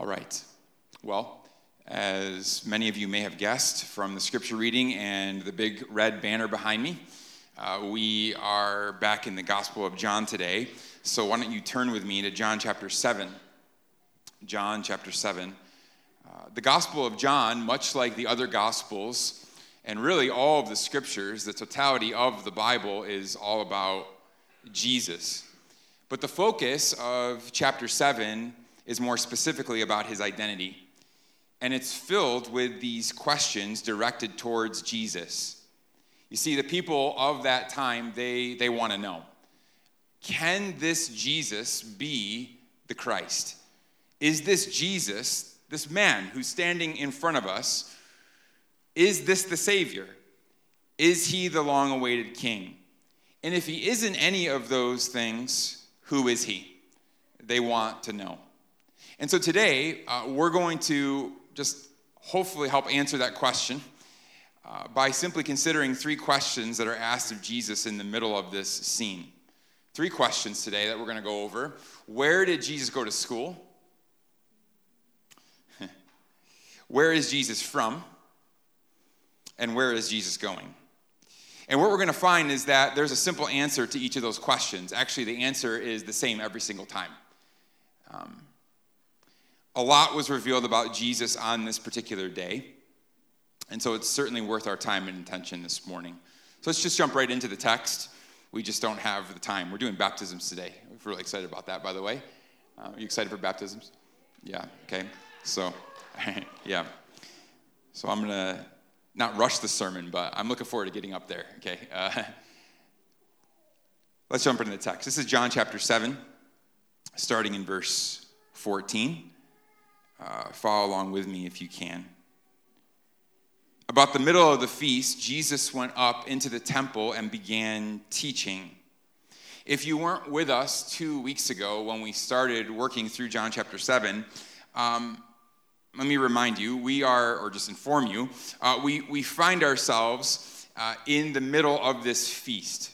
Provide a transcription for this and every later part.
All right. Well, as many of you may have guessed from the scripture reading and the big red banner behind me, uh, we are back in the Gospel of John today. So why don't you turn with me to John chapter 7? John chapter 7. Uh, the Gospel of John, much like the other Gospels, and really all of the scriptures, the totality of the Bible is all about Jesus. But the focus of chapter 7 is more specifically about his identity. And it's filled with these questions directed towards Jesus. You see, the people of that time, they, they want to know can this Jesus be the Christ? Is this Jesus, this man who's standing in front of us, is this the Savior? Is he the long awaited King? And if he isn't any of those things, who is he? They want to know. And so today, uh, we're going to just hopefully help answer that question uh, by simply considering three questions that are asked of Jesus in the middle of this scene. Three questions today that we're going to go over. Where did Jesus go to school? where is Jesus from? And where is Jesus going? And what we're going to find is that there's a simple answer to each of those questions. Actually, the answer is the same every single time. Um, a lot was revealed about Jesus on this particular day. And so it's certainly worth our time and attention this morning. So let's just jump right into the text. We just don't have the time. We're doing baptisms today. We're really excited about that, by the way. Uh, are you excited for baptisms? Yeah, okay. So, yeah. So I'm going to not rush the sermon, but I'm looking forward to getting up there, okay? Uh, let's jump into the text. This is John chapter 7, starting in verse 14. Uh, follow along with me if you can. About the middle of the feast, Jesus went up into the temple and began teaching. If you weren't with us two weeks ago when we started working through John chapter 7, um, let me remind you, we are, or just inform you, uh, we, we find ourselves uh, in the middle of this feast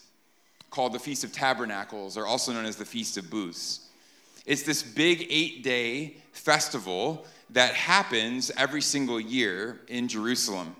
called the Feast of Tabernacles, or also known as the Feast of Booths. It's this big eight day festival that happens every single year in Jerusalem.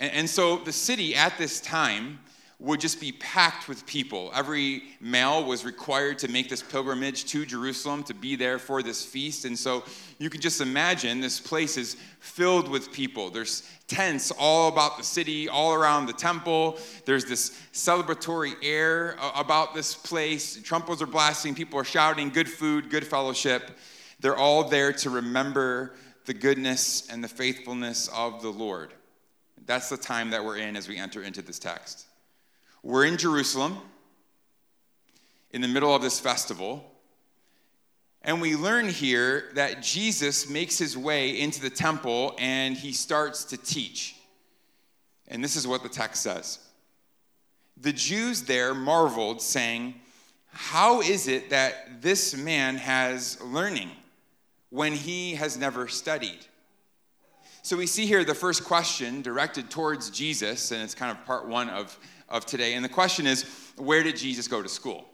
And, and, so the city at this time would just be packed with people. Every male was required to make this pilgrimage to Jerusalem to be there for this feast. And so you can just imagine this place is filled with people. There's tents all about the city, all around the temple. There's this celebratory air about this place. Trumpets are blasting, people are shouting, good food, good fellowship. They're all there to remember the goodness and the faithfulness of the Lord. That's the time that we're in as we enter into this text. We're in Jerusalem in the middle of this festival. And we learn here that Jesus makes his way into the temple and he starts to teach. And this is what the text says The Jews there marveled, saying, How is it that this man has learning when he has never studied? So we see here the first question directed towards Jesus, and it's kind of part one of, of today. And the question is, Where did Jesus go to school?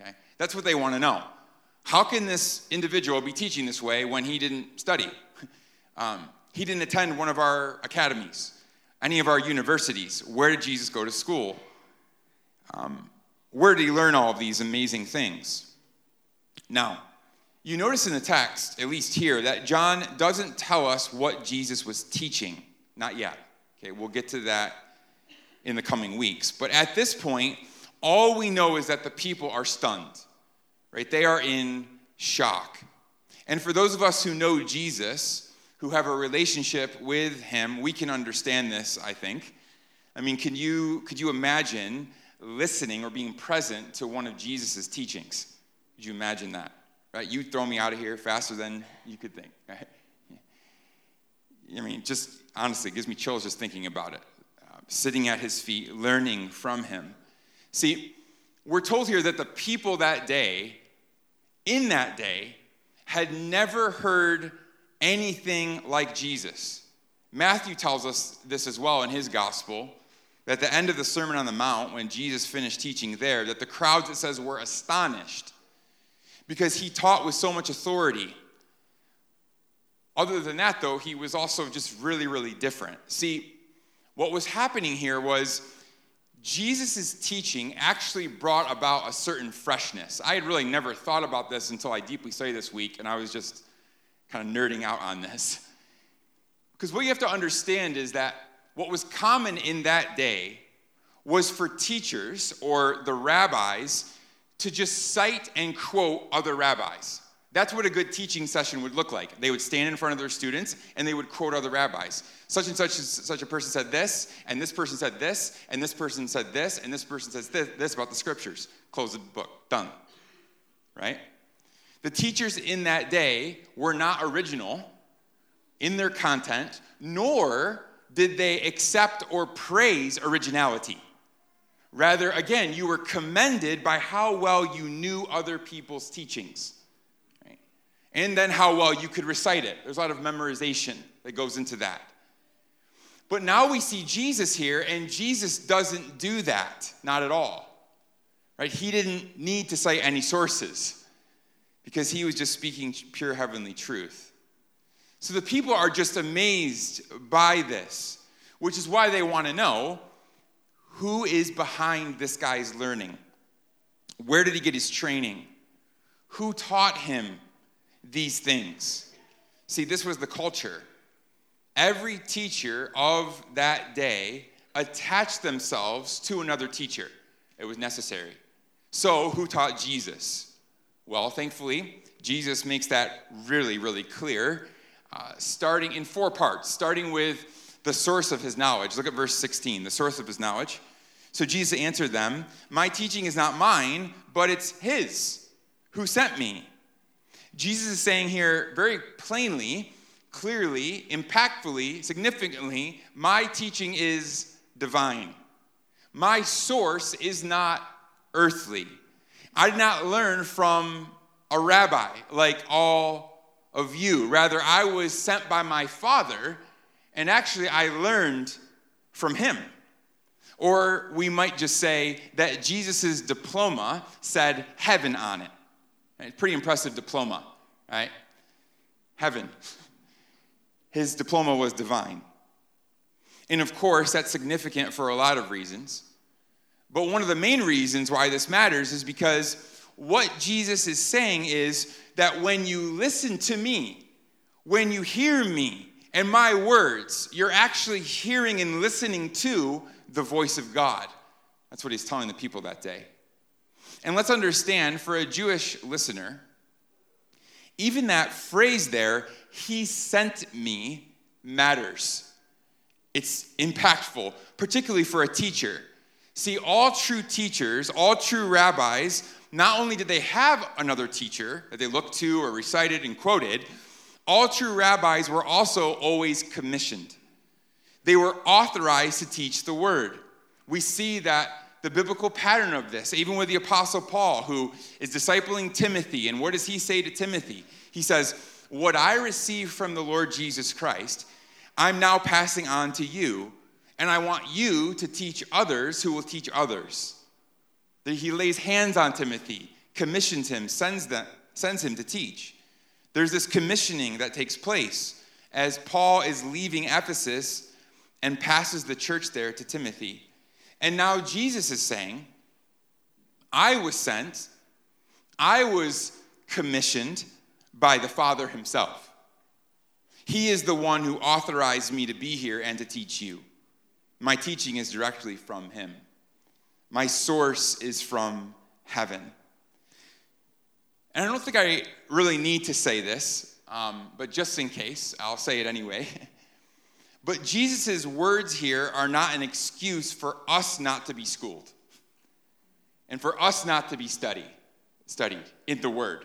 Okay? That's what they want to know. How can this individual be teaching this way when he didn't study? Um, he didn't attend one of our academies, any of our universities. Where did Jesus go to school? Um, where did he learn all of these amazing things? Now, you notice in the text, at least here, that John doesn't tell us what Jesus was teaching. Not yet. Okay, we'll get to that in the coming weeks. But at this point, all we know is that the people are stunned right? They are in shock. And for those of us who know Jesus, who have a relationship with him, we can understand this, I think. I mean, can you, could you imagine listening or being present to one of Jesus' teachings? Could you imagine that? Right? You'd throw me out of here faster than you could think. Right? I mean, just honestly, it gives me chills just thinking about it. Sitting at his feet, learning from him. See, we're told here that the people that day in that day had never heard anything like Jesus. Matthew tells us this as well in his gospel. That at the end of the Sermon on the Mount, when Jesus finished teaching there, that the crowds, it says, were astonished because he taught with so much authority. Other than that, though, he was also just really, really different. See, what was happening here was Jesus' teaching actually brought about a certain freshness. I had really never thought about this until I deeply studied this week, and I was just kind of nerding out on this. Because what you have to understand is that what was common in that day was for teachers or the rabbis to just cite and quote other rabbis. That's what a good teaching session would look like. They would stand in front of their students and they would quote other rabbis. Such and such such a person said this, and this person said this, and this person said this, and this person says this, this about the scriptures. Close the book. Done. Right? The teachers in that day were not original in their content, nor did they accept or praise originality. Rather, again, you were commended by how well you knew other people's teachings and then how well you could recite it. There's a lot of memorization that goes into that. But now we see Jesus here, and Jesus doesn't do that, not at all. Right? He didn't need to cite any sources because he was just speaking pure heavenly truth. So the people are just amazed by this, which is why they want to know who is behind this guy's learning? Where did he get his training? Who taught him these things. See, this was the culture. Every teacher of that day attached themselves to another teacher. It was necessary. So, who taught Jesus? Well, thankfully, Jesus makes that really, really clear, uh, starting in four parts, starting with the source of his knowledge. Look at verse 16, the source of his knowledge. So Jesus answered them, My teaching is not mine, but it's his who sent me. Jesus is saying here very plainly, clearly, impactfully, significantly, my teaching is divine. My source is not earthly. I did not learn from a rabbi like all of you. Rather, I was sent by my Father, and actually, I learned from him. Or we might just say that Jesus' diploma said heaven on it. Pretty impressive diploma, right? Heaven. His diploma was divine. And of course, that's significant for a lot of reasons. But one of the main reasons why this matters is because what Jesus is saying is that when you listen to me, when you hear me and my words, you're actually hearing and listening to the voice of God. That's what he's telling the people that day. And let's understand for a Jewish listener, even that phrase there, he sent me, matters. It's impactful, particularly for a teacher. See, all true teachers, all true rabbis, not only did they have another teacher that they looked to or recited and quoted, all true rabbis were also always commissioned. They were authorized to teach the word. We see that the biblical pattern of this, even with the Apostle Paul, who is discipling Timothy. And what does he say to Timothy? He says, What I received from the Lord Jesus Christ, I'm now passing on to you, and I want you to teach others who will teach others. He lays hands on Timothy, commissions him, sends, them, sends him to teach. There's this commissioning that takes place as Paul is leaving Ephesus and passes the church there to Timothy. And now Jesus is saying, I was sent, I was commissioned by the Father Himself. He is the one who authorized me to be here and to teach you. My teaching is directly from Him, my source is from heaven. And I don't think I really need to say this, um, but just in case, I'll say it anyway. But Jesus' words here are not an excuse for us not to be schooled and for us not to be studied, studied in the Word.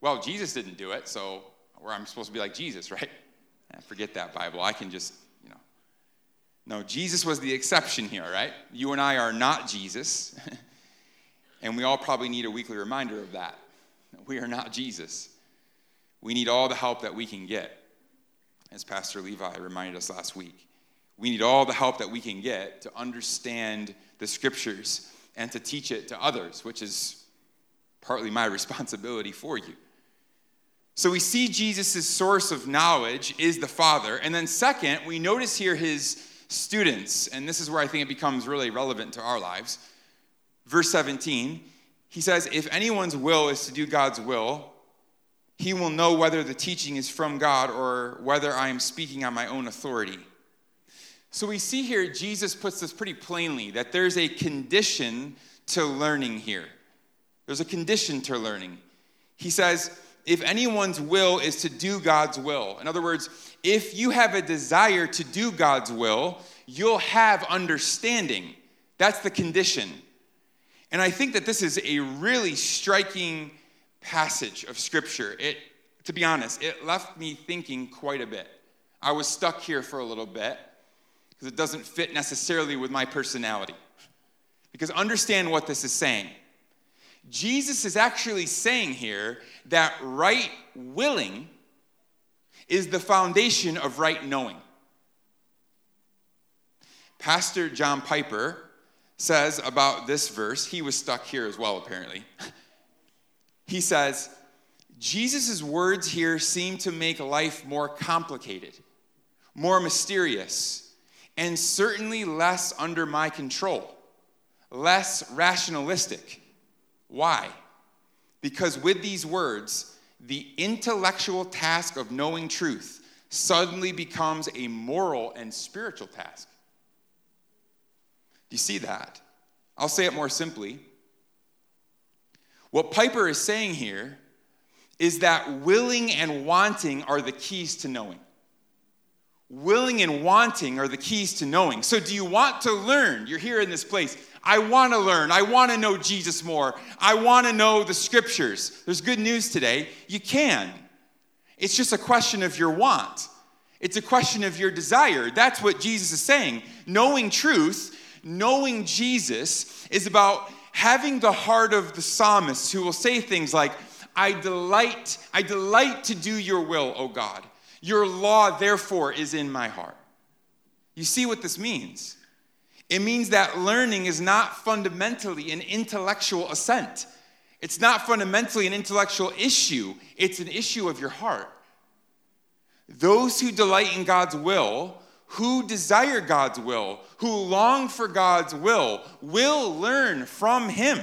Well, Jesus didn't do it, so where I'm supposed to be like Jesus, right? Eh, forget that Bible. I can just, you know. No, Jesus was the exception here, right? You and I are not Jesus. and we all probably need a weekly reminder of that. We are not Jesus. We need all the help that we can get as Pastor Levi reminded us last week. We need all the help that we can get to understand the scriptures and to teach it to others, which is partly my responsibility for you. So we see Jesus' source of knowledge is the Father. And then, second, we notice here his students. And this is where I think it becomes really relevant to our lives. Verse 17, he says, If anyone's will is to do God's will, he will know whether the teaching is from God or whether I am speaking on my own authority. So we see here, Jesus puts this pretty plainly that there's a condition to learning here. There's a condition to learning. He says, if anyone's will is to do God's will. In other words, if you have a desire to do God's will, you'll have understanding. That's the condition. And I think that this is a really striking passage of scripture. It to be honest, it left me thinking quite a bit. I was stuck here for a little bit because it doesn't fit necessarily with my personality. Because understand what this is saying. Jesus is actually saying here that right willing is the foundation of right knowing. Pastor John Piper says about this verse, he was stuck here as well, apparently. He says, Jesus' words here seem to make life more complicated, more mysterious, and certainly less under my control, less rationalistic. Why? Because with these words, the intellectual task of knowing truth suddenly becomes a moral and spiritual task. Do you see that? I'll say it more simply. What Piper is saying here is that willing and wanting are the keys to knowing. Willing and wanting are the keys to knowing. So, do you want to learn? You're here in this place. I want to learn. I want to know Jesus more. I want to know the scriptures. There's good news today. You can. It's just a question of your want, it's a question of your desire. That's what Jesus is saying. Knowing truth, knowing Jesus, is about having the heart of the psalmist who will say things like, I delight, I delight to do your will, O God. Your law, therefore, is in my heart. You see what this means? It means that learning is not fundamentally an intellectual assent. It's not fundamentally an intellectual issue, it's an issue of your heart. Those who delight in God's will, who desire God's will, who long for God's will, will learn from Him.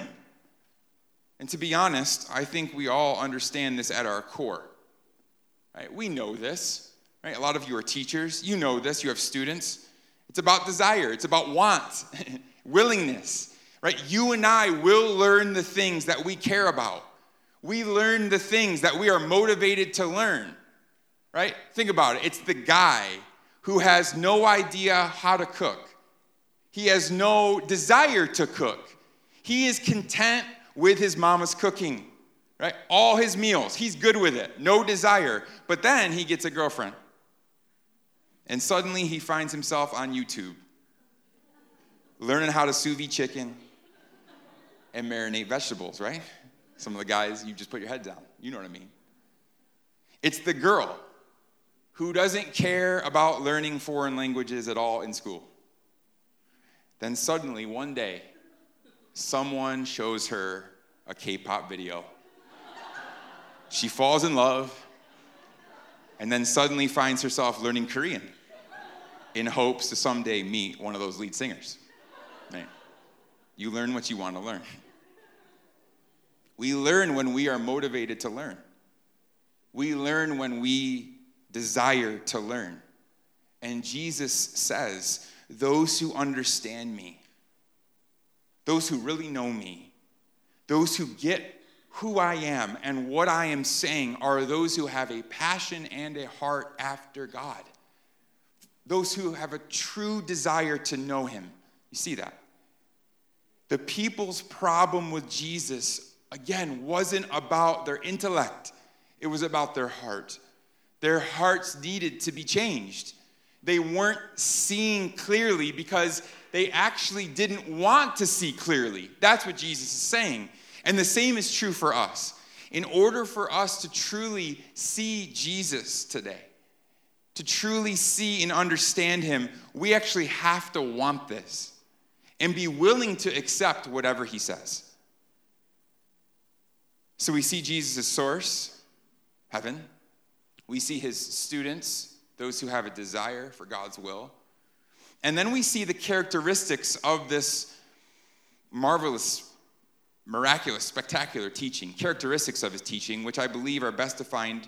And to be honest, I think we all understand this at our core. Right? We know this. Right? A lot of you are teachers. You know this. You have students. It's about desire, it's about want, willingness, right? You and I will learn the things that we care about. We learn the things that we are motivated to learn, right? Think about it. It's the guy who has no idea how to cook, he has no desire to cook. He is content with his mama's cooking, right? All his meals, he's good with it, no desire. But then he gets a girlfriend. And suddenly he finds himself on YouTube, learning how to sous vide chicken and marinate vegetables, right? Some of the guys, you just put your head down. You know what I mean. It's the girl who doesn't care about learning foreign languages at all in school. Then suddenly, one day, someone shows her a K pop video. She falls in love and then suddenly finds herself learning Korean in hopes to someday meet one of those lead singers. Right? You learn what you want to learn. We learn when we are motivated to learn. We learn when we desire to learn. And Jesus says, Those who understand me, those who really know me, those who get who I am and what I am saying are those who have a passion and a heart after God. Those who have a true desire to know Him. You see that? The people's problem with Jesus, again, wasn't about their intellect, it was about their heart. Their hearts needed to be changed. They weren't seeing clearly because they actually didn't want to see clearly. That's what Jesus is saying. And the same is true for us. In order for us to truly see Jesus today, to truly see and understand him, we actually have to want this and be willing to accept whatever he says. So we see Jesus' source, heaven. We see his students, those who have a desire for God's will. And then we see the characteristics of this marvelous, miraculous, spectacular teaching, characteristics of his teaching, which I believe are best defined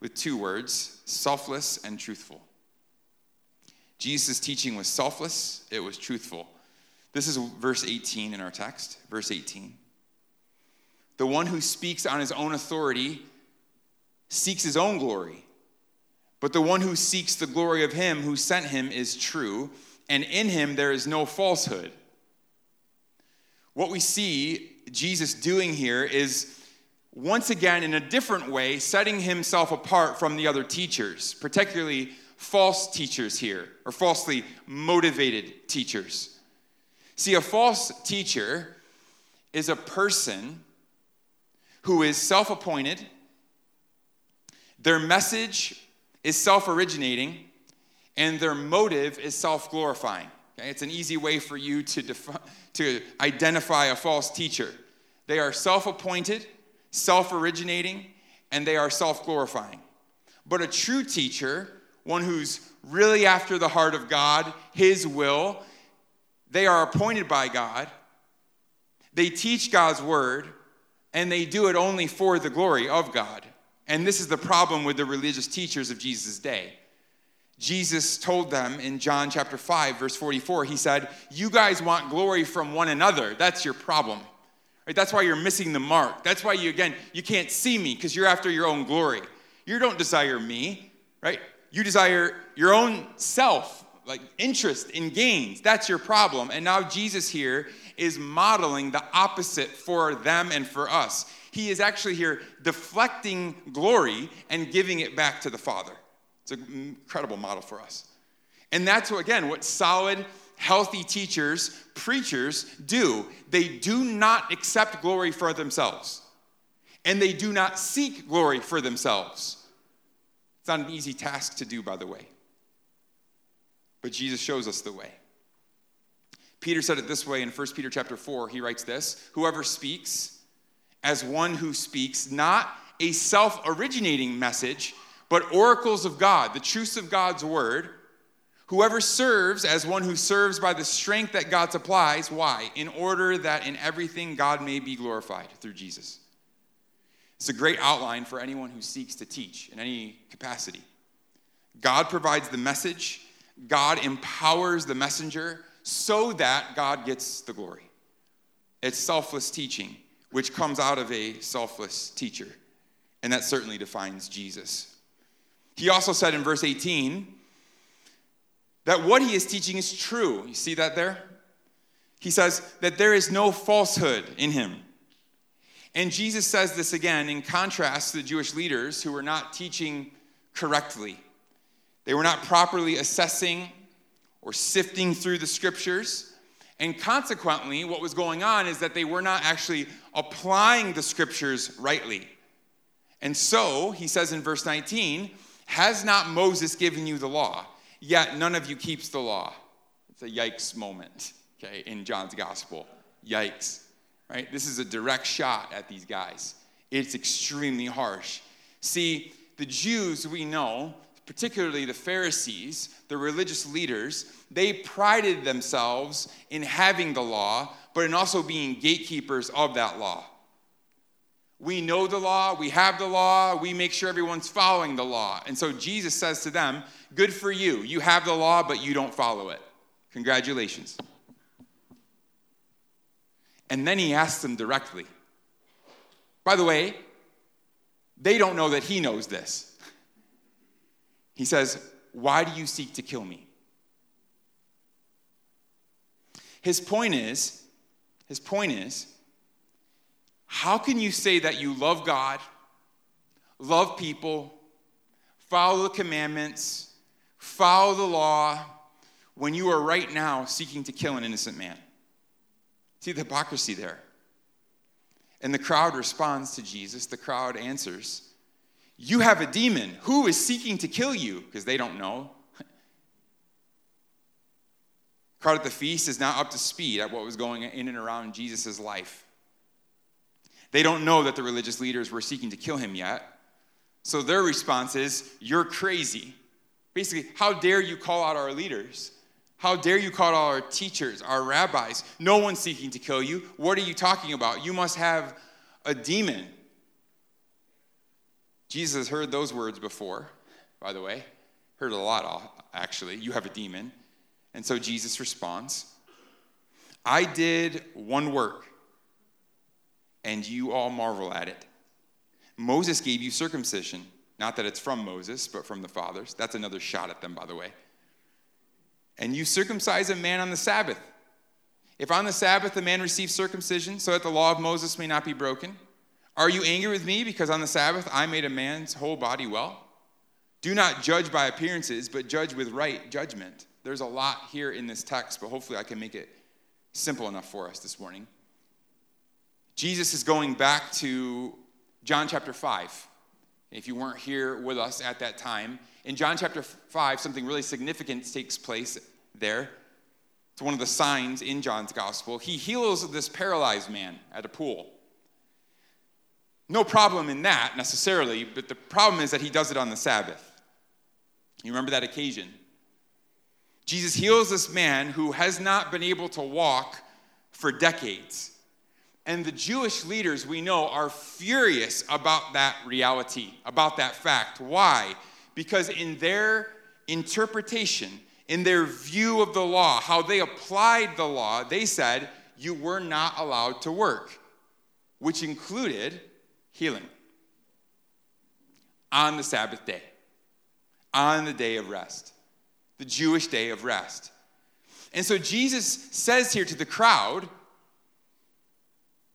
with two words selfless and truthful. Jesus' teaching was selfless, it was truthful. This is verse 18 in our text, verse 18. The one who speaks on his own authority seeks his own glory, but the one who seeks the glory of him who sent him is true, and in him there is no falsehood. What we see Jesus doing here is once again, in a different way, setting himself apart from the other teachers, particularly false teachers here, or falsely motivated teachers. See, a false teacher is a person who is self appointed, their message is self originating, and their motive is self glorifying. Okay? It's an easy way for you to, to identify a false teacher. They are self appointed, self originating, and they are self glorifying. But a true teacher, one who's really after the heart of God, His will, they are appointed by God, they teach God's word, and they do it only for the glory of God. And this is the problem with the religious teachers of Jesus' day. Jesus told them in John chapter 5, verse 44, he said, You guys want glory from one another. That's your problem. Right? That's why you're missing the mark. That's why you, again, you can't see me because you're after your own glory. You don't desire me, right? You desire your own self, like interest in gains. That's your problem. And now Jesus here is modeling the opposite for them and for us. He is actually here deflecting glory and giving it back to the Father. It's an incredible model for us. And that's, again, what solid, healthy teachers, preachers do. They do not accept glory for themselves, and they do not seek glory for themselves. It's not an easy task to do, by the way. But Jesus shows us the way. Peter said it this way in 1 Peter chapter 4. He writes this Whoever speaks as one who speaks not a self originating message, but oracles of God, the truths of God's word. Whoever serves as one who serves by the strength that God supplies. Why? In order that in everything God may be glorified through Jesus. It's a great outline for anyone who seeks to teach in any capacity. God provides the message, God empowers the messenger so that God gets the glory. It's selfless teaching, which comes out of a selfless teacher. And that certainly defines Jesus. He also said in verse 18 that what he is teaching is true. You see that there? He says that there is no falsehood in him. And Jesus says this again in contrast to the Jewish leaders who were not teaching correctly. They were not properly assessing or sifting through the scriptures. And consequently, what was going on is that they were not actually applying the scriptures rightly. And so, he says in verse 19, Has not Moses given you the law? Yet none of you keeps the law. It's a yikes moment, okay, in John's gospel. Yikes, right? This is a direct shot at these guys. It's extremely harsh. See, the Jews we know particularly the Pharisees, the religious leaders, they prided themselves in having the law, but in also being gatekeepers of that law. We know the law, we have the law, we make sure everyone's following the law. And so Jesus says to them, Good for you. You have the law, but you don't follow it. Congratulations. And then he asks them directly. By the way, they don't know that he knows this. He says, Why do you seek to kill me? His point is, his point is, how can you say that you love God, love people, follow the commandments, follow the law, when you are right now seeking to kill an innocent man? See the hypocrisy there. And the crowd responds to Jesus. The crowd answers, you have a demon. Who is seeking to kill you? Because they don't know. Crowd at the feast is not up to speed at what was going in and around Jesus' life. They don't know that the religious leaders were seeking to kill him yet. So their response is, You're crazy. Basically, how dare you call out our leaders? How dare you call out our teachers, our rabbis? No one's seeking to kill you. What are you talking about? You must have a demon. Jesus heard those words before, by the way. Heard a lot, uh, actually. You have a demon. And so Jesus responds I did one work, and you all marvel at it. Moses gave you circumcision. Not that it's from Moses, but from the fathers. That's another shot at them, by the way. And you circumcise a man on the Sabbath. If on the Sabbath a man receives circumcision, so that the law of Moses may not be broken, are you angry with me because on the Sabbath I made a man's whole body well? Do not judge by appearances, but judge with right judgment. There's a lot here in this text, but hopefully I can make it simple enough for us this morning. Jesus is going back to John chapter 5. If you weren't here with us at that time, in John chapter 5, something really significant takes place there. It's one of the signs in John's gospel. He heals this paralyzed man at a pool. No problem in that necessarily, but the problem is that he does it on the Sabbath. You remember that occasion? Jesus heals this man who has not been able to walk for decades. And the Jewish leaders we know are furious about that reality, about that fact. Why? Because in their interpretation, in their view of the law, how they applied the law, they said you were not allowed to work, which included healing on the Sabbath day, on the day of rest, the Jewish day of rest. And so Jesus says here to the crowd,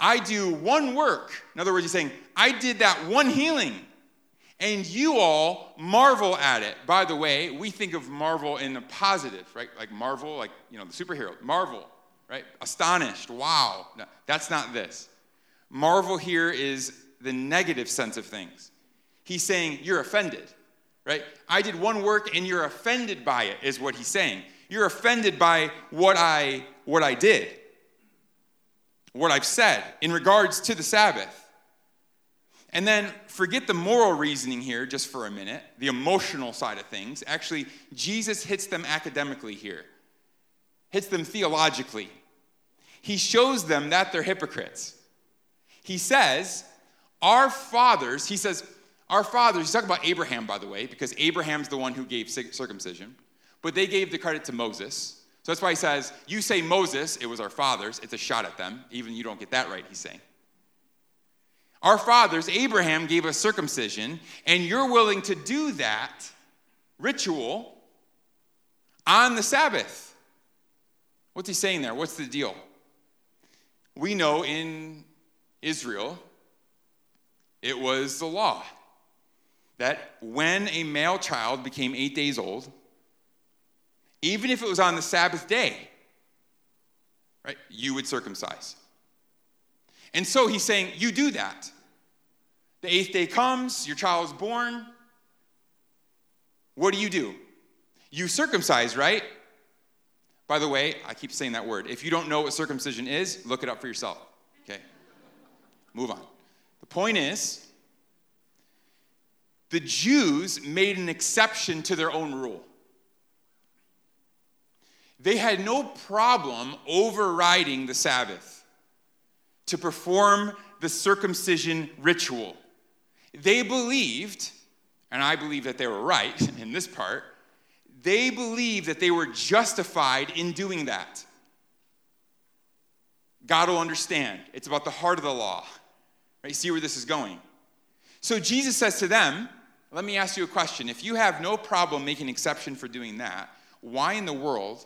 I do one work. In other words, he's saying, I did that one healing, and you all marvel at it. By the way, we think of marvel in the positive, right? Like Marvel, like, you know, the superhero. Marvel, right? Astonished. Wow. No, that's not this. Marvel here is the negative sense of things. He's saying, You're offended, right? I did one work and you're offended by it, is what he's saying. You're offended by what I, what I did what I've said in regards to the Sabbath. And then forget the moral reasoning here just for a minute, the emotional side of things. Actually, Jesus hits them academically here, hits them theologically. He shows them that they're hypocrites. He says, Our fathers, he says, Our fathers, he's talking about Abraham, by the way, because Abraham's the one who gave circumcision, but they gave the credit to Moses. So that's why he says, You say Moses, it was our fathers. It's a shot at them. Even you don't get that right, he's saying. Our fathers, Abraham, gave us circumcision, and you're willing to do that ritual on the Sabbath. What's he saying there? What's the deal? We know in Israel, it was the law that when a male child became eight days old, even if it was on the Sabbath day, right, you would circumcise. And so he's saying, you do that. The eighth day comes, your child is born. What do you do? You circumcise, right? By the way, I keep saying that word. If you don't know what circumcision is, look it up for yourself. Okay? Move on. Point is, the Jews made an exception to their own rule. They had no problem overriding the Sabbath to perform the circumcision ritual. They believed, and I believe that they were right in this part, they believed that they were justified in doing that. God will understand. It's about the heart of the law. Right? See where this is going. So Jesus says to them, Let me ask you a question. If you have no problem making exception for doing that, why in the world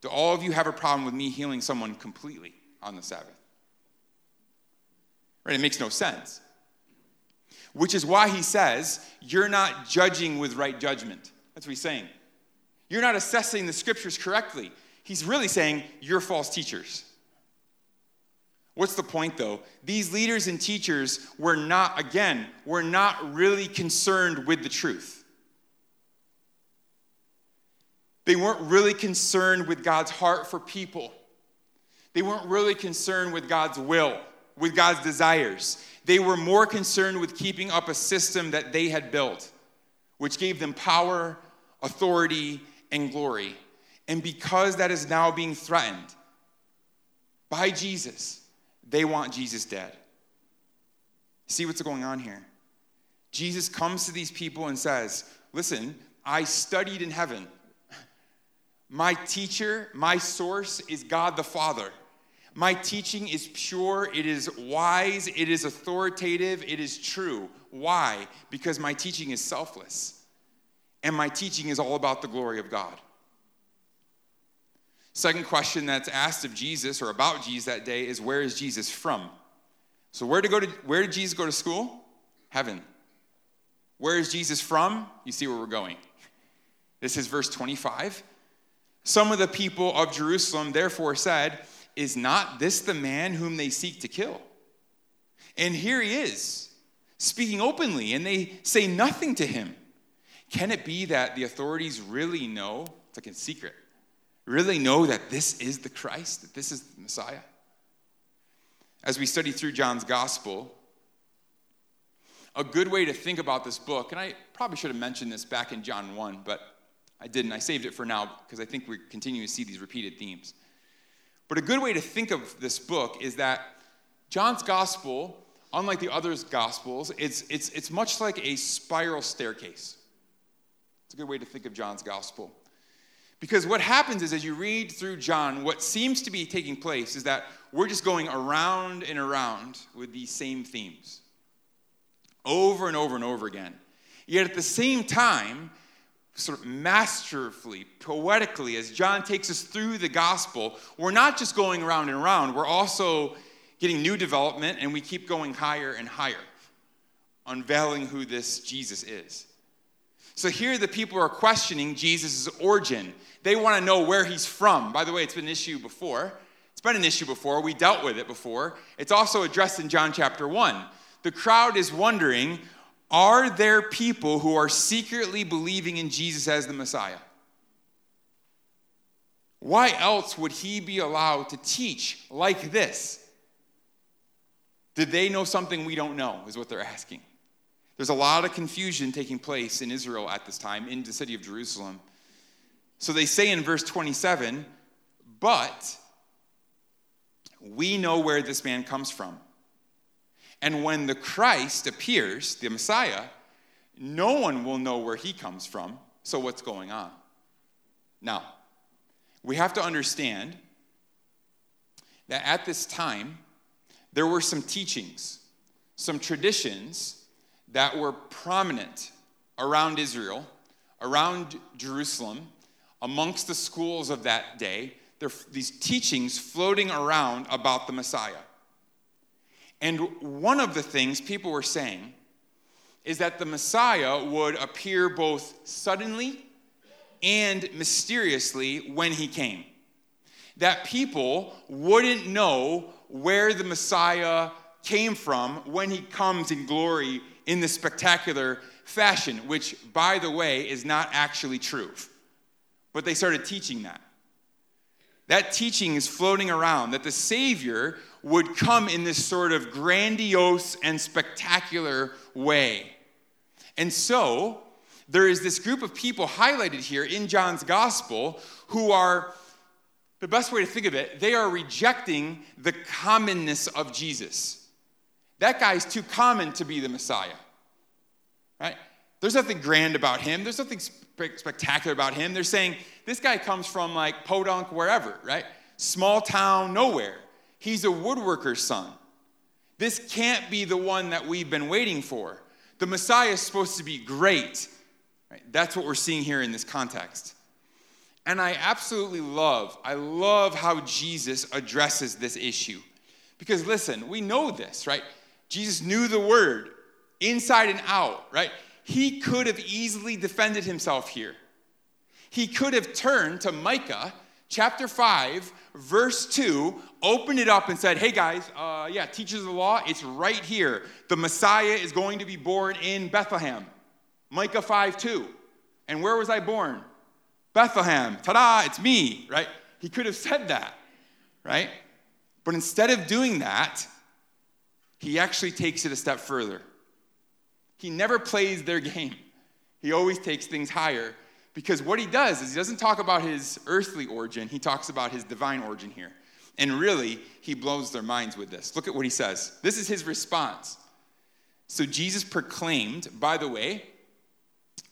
do all of you have a problem with me healing someone completely on the Sabbath? Right? It makes no sense. Which is why he says, You're not judging with right judgment. That's what he's saying. You're not assessing the scriptures correctly. He's really saying, You're false teachers. What's the point though? These leaders and teachers were not, again, were not really concerned with the truth. They weren't really concerned with God's heart for people. They weren't really concerned with God's will. with God's desires. They were more concerned with keeping up a system that they had built, which gave them power, authority, and glory. And because that is now being threatened by Jesus, they want Jesus dead. See what's going on here? Jesus comes to these people and says, Listen, I studied in heaven. My teacher, my source is God the Father. My teaching is pure, it is wise, it is authoritative, it is true. Why? Because my teaching is selfless. And my teaching is all about the glory of God. Second question that's asked of Jesus or about Jesus that day is where is Jesus from? So where to go to where did Jesus go to school? Heaven. Where is Jesus from? You see where we're going. This is verse 25. Some of the people of Jerusalem therefore said, Is not this the man whom they seek to kill? And here he is, speaking openly, and they say nothing to him. Can it be that the authorities really know, it's like in secret, really know that this is the Christ, that this is the Messiah? As we study through John's gospel, a good way to think about this book, and I probably should have mentioned this back in John 1, but I didn't. I saved it for now because I think we're continuing to see these repeated themes. But a good way to think of this book is that John's gospel, unlike the other gospels, it's, it's, it's much like a spiral staircase. It's a good way to think of John's gospel. Because what happens is, as you read through John, what seems to be taking place is that we're just going around and around with these same themes over and over and over again. Yet at the same time, sort of masterfully, poetically, as John takes us through the gospel, we're not just going around and around, we're also getting new development and we keep going higher and higher, unveiling who this Jesus is. So here the people are questioning Jesus' origin. They want to know where he's from. By the way, it's been an issue before. It's been an issue before. We dealt with it before. It's also addressed in John chapter 1. The crowd is wondering are there people who are secretly believing in Jesus as the Messiah? Why else would he be allowed to teach like this? Did they know something we don't know? Is what they're asking. There's a lot of confusion taking place in Israel at this time, in the city of Jerusalem. So they say in verse 27, but we know where this man comes from and when the Christ appears, the Messiah, no one will know where he comes from. So, what's going on? Now, we have to understand that at this time, there were some teachings, some traditions that were prominent around Israel, around Jerusalem, amongst the schools of that day. There are these teachings floating around about the Messiah. And one of the things people were saying is that the Messiah would appear both suddenly and mysteriously when he came. That people wouldn't know where the Messiah came from when he comes in glory in this spectacular fashion, which, by the way, is not actually true. But they started teaching that. That teaching is floating around that the Savior would come in this sort of grandiose and spectacular way. And so, there is this group of people highlighted here in John's gospel who are, the best way to think of it, they are rejecting the commonness of Jesus. That guy's too common to be the Messiah, right? There's nothing grand about him, there's nothing spectacular about him. They're saying this guy comes from like Podunk, wherever, right? Small town, nowhere. He's a woodworker's son. This can't be the one that we've been waiting for. The Messiah is supposed to be great. Right? That's what we're seeing here in this context. And I absolutely love, I love how Jesus addresses this issue. Because listen, we know this, right? Jesus knew the word inside and out, right? He could have easily defended himself here. He could have turned to Micah chapter 5, verse 2, opened it up and said, Hey guys, uh, yeah, teachers of the law, it's right here. The Messiah is going to be born in Bethlehem. Micah 5 2. And where was I born? Bethlehem. Ta da, it's me, right? He could have said that, right? But instead of doing that, he actually takes it a step further. He never plays their game, he always takes things higher because what he does is he doesn't talk about his earthly origin, he talks about his divine origin here. And really, he blows their minds with this. Look at what he says. This is his response. So Jesus proclaimed, by the way,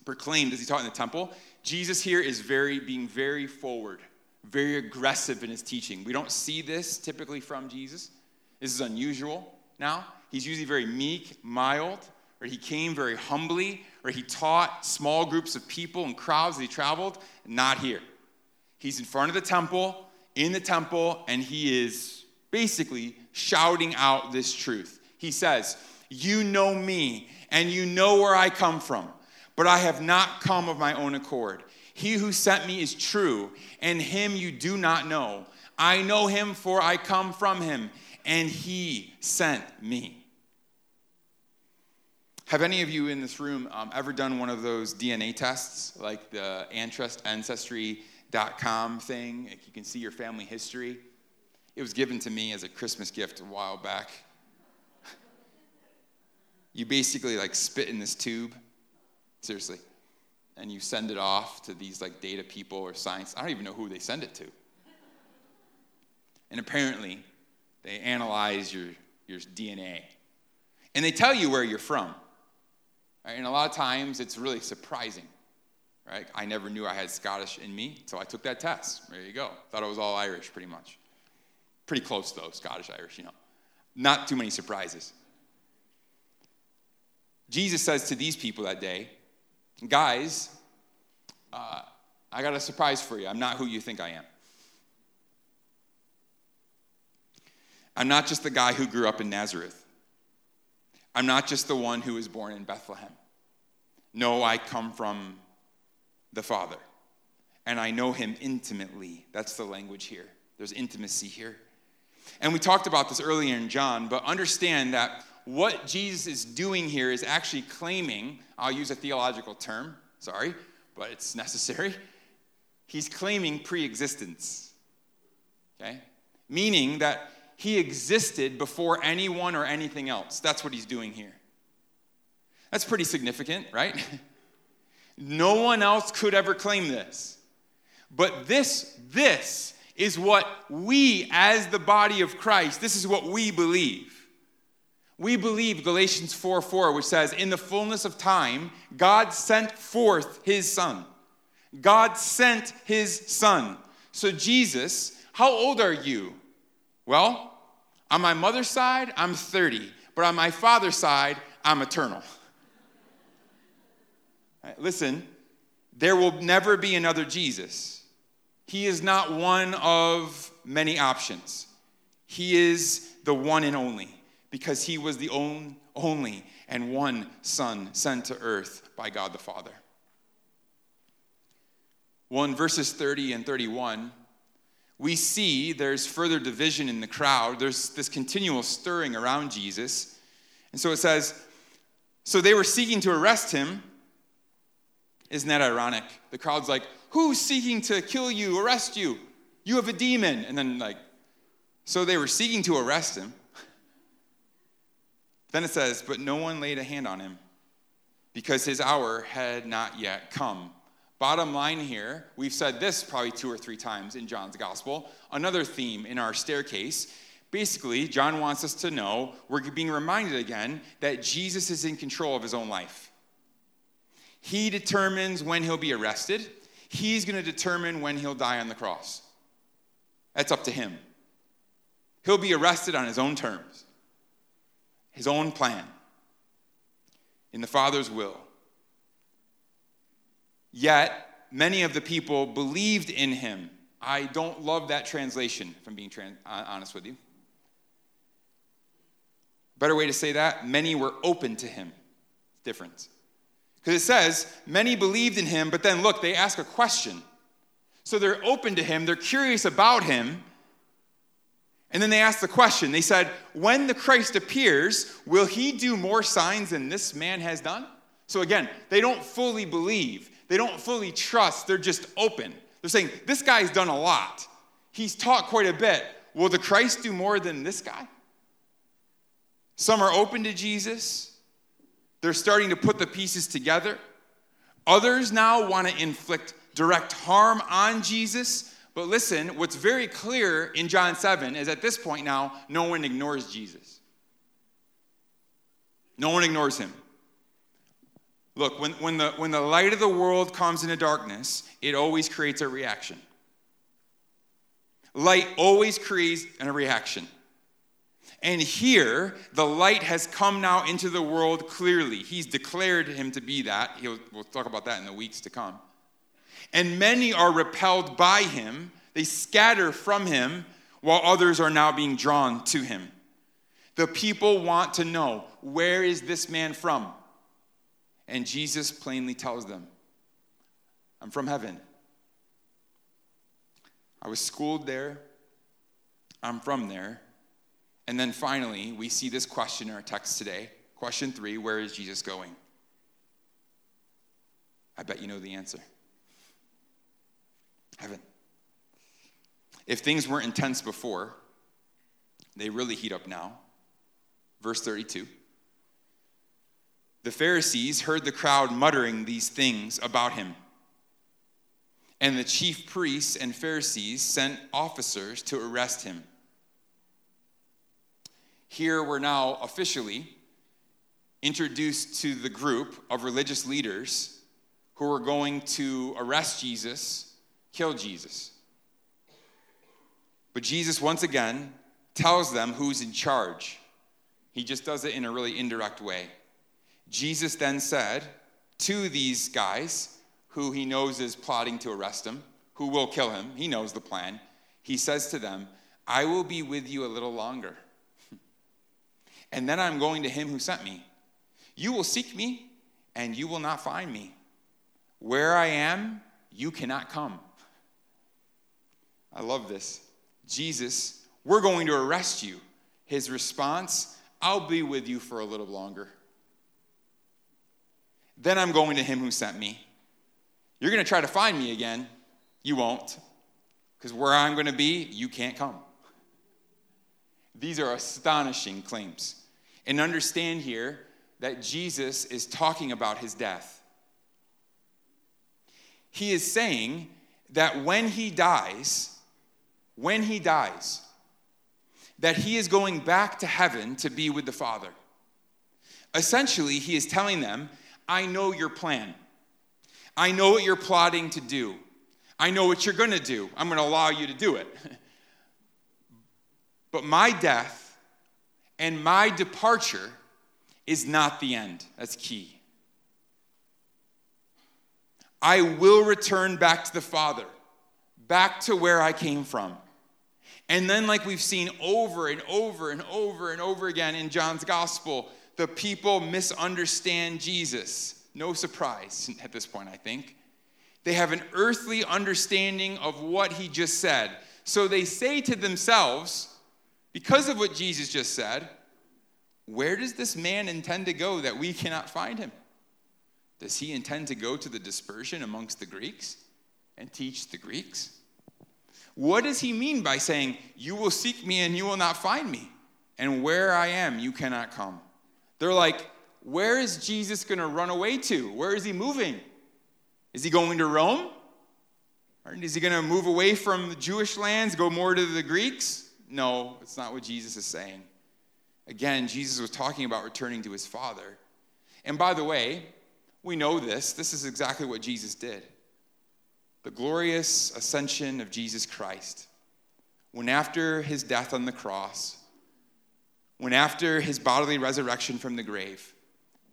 proclaimed as he taught in the temple, Jesus here is very being very forward, very aggressive in his teaching. We don't see this typically from Jesus. This is unusual now. He's usually very meek, mild, or he came very humbly, or he taught small groups of people and crowds as he traveled. Not here. He's in front of the temple, in the temple, and he is basically shouting out this truth. He says, You know me, and you know where I come from, but I have not come of my own accord. He who sent me is true, and him you do not know. I know him, for I come from him, and he sent me. Have any of you in this room um, ever done one of those DNA tests, like the Ancestry.com thing? Like you can see your family history. It was given to me as a Christmas gift a while back. you basically like spit in this tube, seriously, and you send it off to these like data people or science. I don't even know who they send it to. And apparently, they analyze your, your DNA. And they tell you where you're from. Right? And a lot of times it's really surprising. Right? I never knew I had Scottish in me until I took that test. There you go. Thought I was all Irish pretty much. Pretty close though, Scottish Irish, you know. Not too many surprises. Jesus says to these people that day, guys, uh, I got a surprise for you. I'm not who you think I am. I'm not just the guy who grew up in Nazareth. I'm not just the one who was born in Bethlehem. No, I come from the Father, and I know him intimately. That's the language here. There's intimacy here. And we talked about this earlier in John, but understand that what Jesus is doing here is actually claiming, I'll use a theological term, sorry, but it's necessary. He's claiming pre existence. Okay? Meaning that he existed before anyone or anything else. That's what he's doing here. That's pretty significant, right? no one else could ever claim this. But this, this is what we, as the body of Christ, this is what we believe. We believe Galatians 4 4, which says, In the fullness of time, God sent forth his son. God sent his son. So, Jesus, how old are you? Well, on my mother's side, I'm 30, but on my father's side, I'm eternal. Right, listen, there will never be another Jesus. He is not one of many options. He is the one and only because he was the only and one Son sent to earth by God the Father. Well, in verses 30 and 31, we see there's further division in the crowd. There's this continual stirring around Jesus. And so it says, So they were seeking to arrest him. Isn't that ironic? The crowd's like, Who's seeking to kill you, arrest you? You have a demon. And then, like, so they were seeking to arrest him. Then it says, But no one laid a hand on him because his hour had not yet come. Bottom line here, we've said this probably two or three times in John's gospel. Another theme in our staircase. Basically, John wants us to know, we're being reminded again, that Jesus is in control of his own life. He determines when he'll be arrested, he's going to determine when he'll die on the cross. That's up to him. He'll be arrested on his own terms, his own plan, in the Father's will. Yet, many of the people believed in him. I don't love that translation, if I'm being trans- uh, honest with you. Better way to say that, many were open to him. Different. Because it says, many believed in him, but then look, they ask a question. So they're open to him, they're curious about him, and then they ask the question. They said, When the Christ appears, will he do more signs than this man has done? So again, they don't fully believe. They don't fully trust, they're just open. They're saying, This guy's done a lot. He's taught quite a bit. Will the Christ do more than this guy? Some are open to Jesus. They're starting to put the pieces together. Others now want to inflict direct harm on Jesus. But listen, what's very clear in John 7 is at this point now, no one ignores Jesus. No one ignores him. Look, when, when, the, when the light of the world comes into darkness, it always creates a reaction. Light always creates a reaction. And here, the light has come now into the world clearly. He's declared him to be that. He'll, we'll talk about that in the weeks to come. And many are repelled by him, they scatter from him, while others are now being drawn to him. The people want to know where is this man from? And Jesus plainly tells them, I'm from heaven. I was schooled there. I'm from there. And then finally, we see this question in our text today. Question three Where is Jesus going? I bet you know the answer heaven. If things weren't intense before, they really heat up now. Verse 32. The Pharisees heard the crowd muttering these things about him. And the chief priests and Pharisees sent officers to arrest him. Here we're now officially introduced to the group of religious leaders who are going to arrest Jesus, kill Jesus. But Jesus, once again, tells them who's in charge. He just does it in a really indirect way. Jesus then said to these guys, who he knows is plotting to arrest him, who will kill him, he knows the plan. He says to them, I will be with you a little longer. and then I'm going to him who sent me. You will seek me, and you will not find me. Where I am, you cannot come. I love this. Jesus, we're going to arrest you. His response, I'll be with you for a little longer. Then I'm going to him who sent me. You're going to try to find me again. You won't. Because where I'm going to be, you can't come. These are astonishing claims. And understand here that Jesus is talking about his death. He is saying that when he dies, when he dies, that he is going back to heaven to be with the Father. Essentially, he is telling them I know your plan. I know what you're plotting to do. I know what you're going to do. I'm going to allow you to do it. but my death and my departure is not the end. That's key. I will return back to the Father, back to where I came from. And then, like we've seen over and over and over and over again in John's gospel, the people misunderstand Jesus. No surprise at this point, I think. They have an earthly understanding of what he just said. So they say to themselves, because of what Jesus just said, where does this man intend to go that we cannot find him? Does he intend to go to the dispersion amongst the Greeks and teach the Greeks? What does he mean by saying, You will seek me and you will not find me, and where I am, you cannot come? They're like, where is Jesus going to run away to? Where is he moving? Is he going to Rome? Or is he going to move away from the Jewish lands, go more to the Greeks? No, it's not what Jesus is saying. Again, Jesus was talking about returning to his Father. And by the way, we know this. This is exactly what Jesus did. The glorious ascension of Jesus Christ. When after his death on the cross, when after his bodily resurrection from the grave,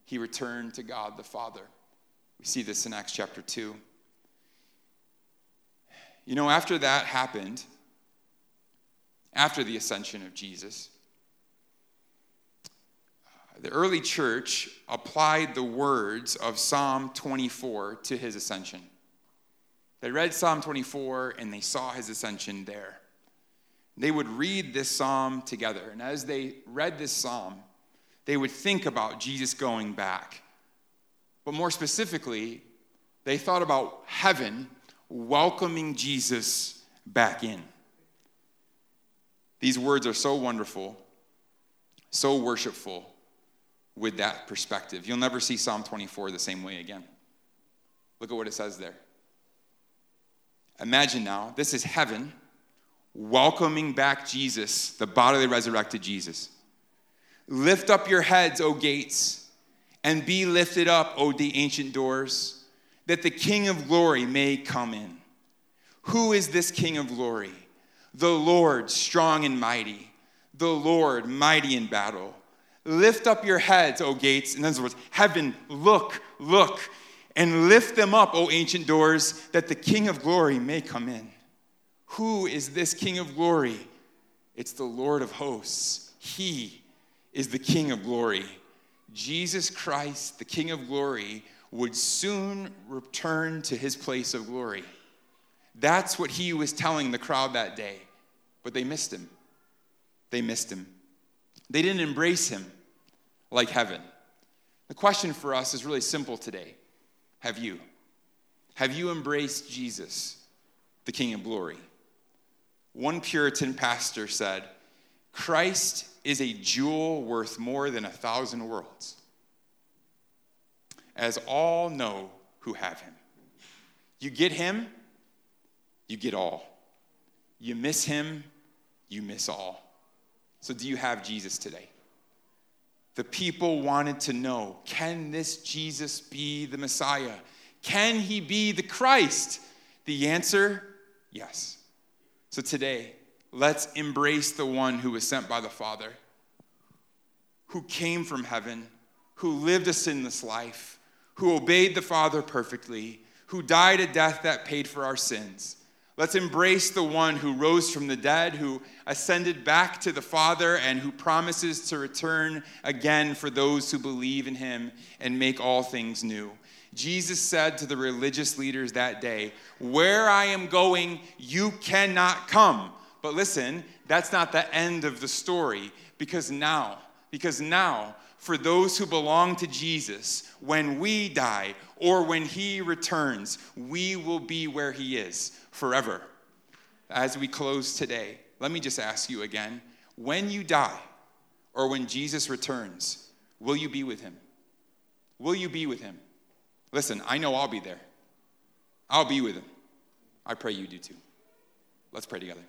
he returned to God the Father. We see this in Acts chapter 2. You know, after that happened, after the ascension of Jesus, the early church applied the words of Psalm 24 to his ascension. They read Psalm 24 and they saw his ascension there they would read this psalm together. And as they read this psalm, they would think about Jesus going back. But more specifically, they thought about heaven welcoming Jesus back in. These words are so wonderful. so worshipful with that perspective. You'll never see Psalm 24 the same way again. Look at what it says there. Imagine now, this is heaven welcoming back Jesus, the bodily resurrected Jesus. Lift up your heads, O gates, and be lifted up, O the ancient doors, that the King of glory may come in. Who is this King of glory? The Lord, strong and mighty, the Lord, mighty in battle. Lift up your heads, O gates. In other words, heaven, look, look, and lift them up, O ancient doors, that the King of glory may come in. Who is this King of glory? It's the Lord of hosts. He is the King of glory. Jesus Christ, the King of glory, would soon return to his place of glory. That's what he was telling the crowd that day, but they missed him. They missed him. They didn't embrace him like heaven. The question for us is really simple today Have you? Have you embraced Jesus, the King of glory? One Puritan pastor said, Christ is a jewel worth more than a thousand worlds, as all know who have him. You get him, you get all. You miss him, you miss all. So, do you have Jesus today? The people wanted to know can this Jesus be the Messiah? Can he be the Christ? The answer yes. So, today, let's embrace the one who was sent by the Father, who came from heaven, who lived a sinless life, who obeyed the Father perfectly, who died a death that paid for our sins. Let's embrace the one who rose from the dead, who ascended back to the Father, and who promises to return again for those who believe in him and make all things new. Jesus said to the religious leaders that day, Where I am going, you cannot come. But listen, that's not the end of the story because now, because now, for those who belong to Jesus, when we die or when he returns, we will be where he is forever. As we close today, let me just ask you again when you die or when Jesus returns, will you be with him? Will you be with him? Listen, I know I'll be there. I'll be with him. I pray you do too. Let's pray together.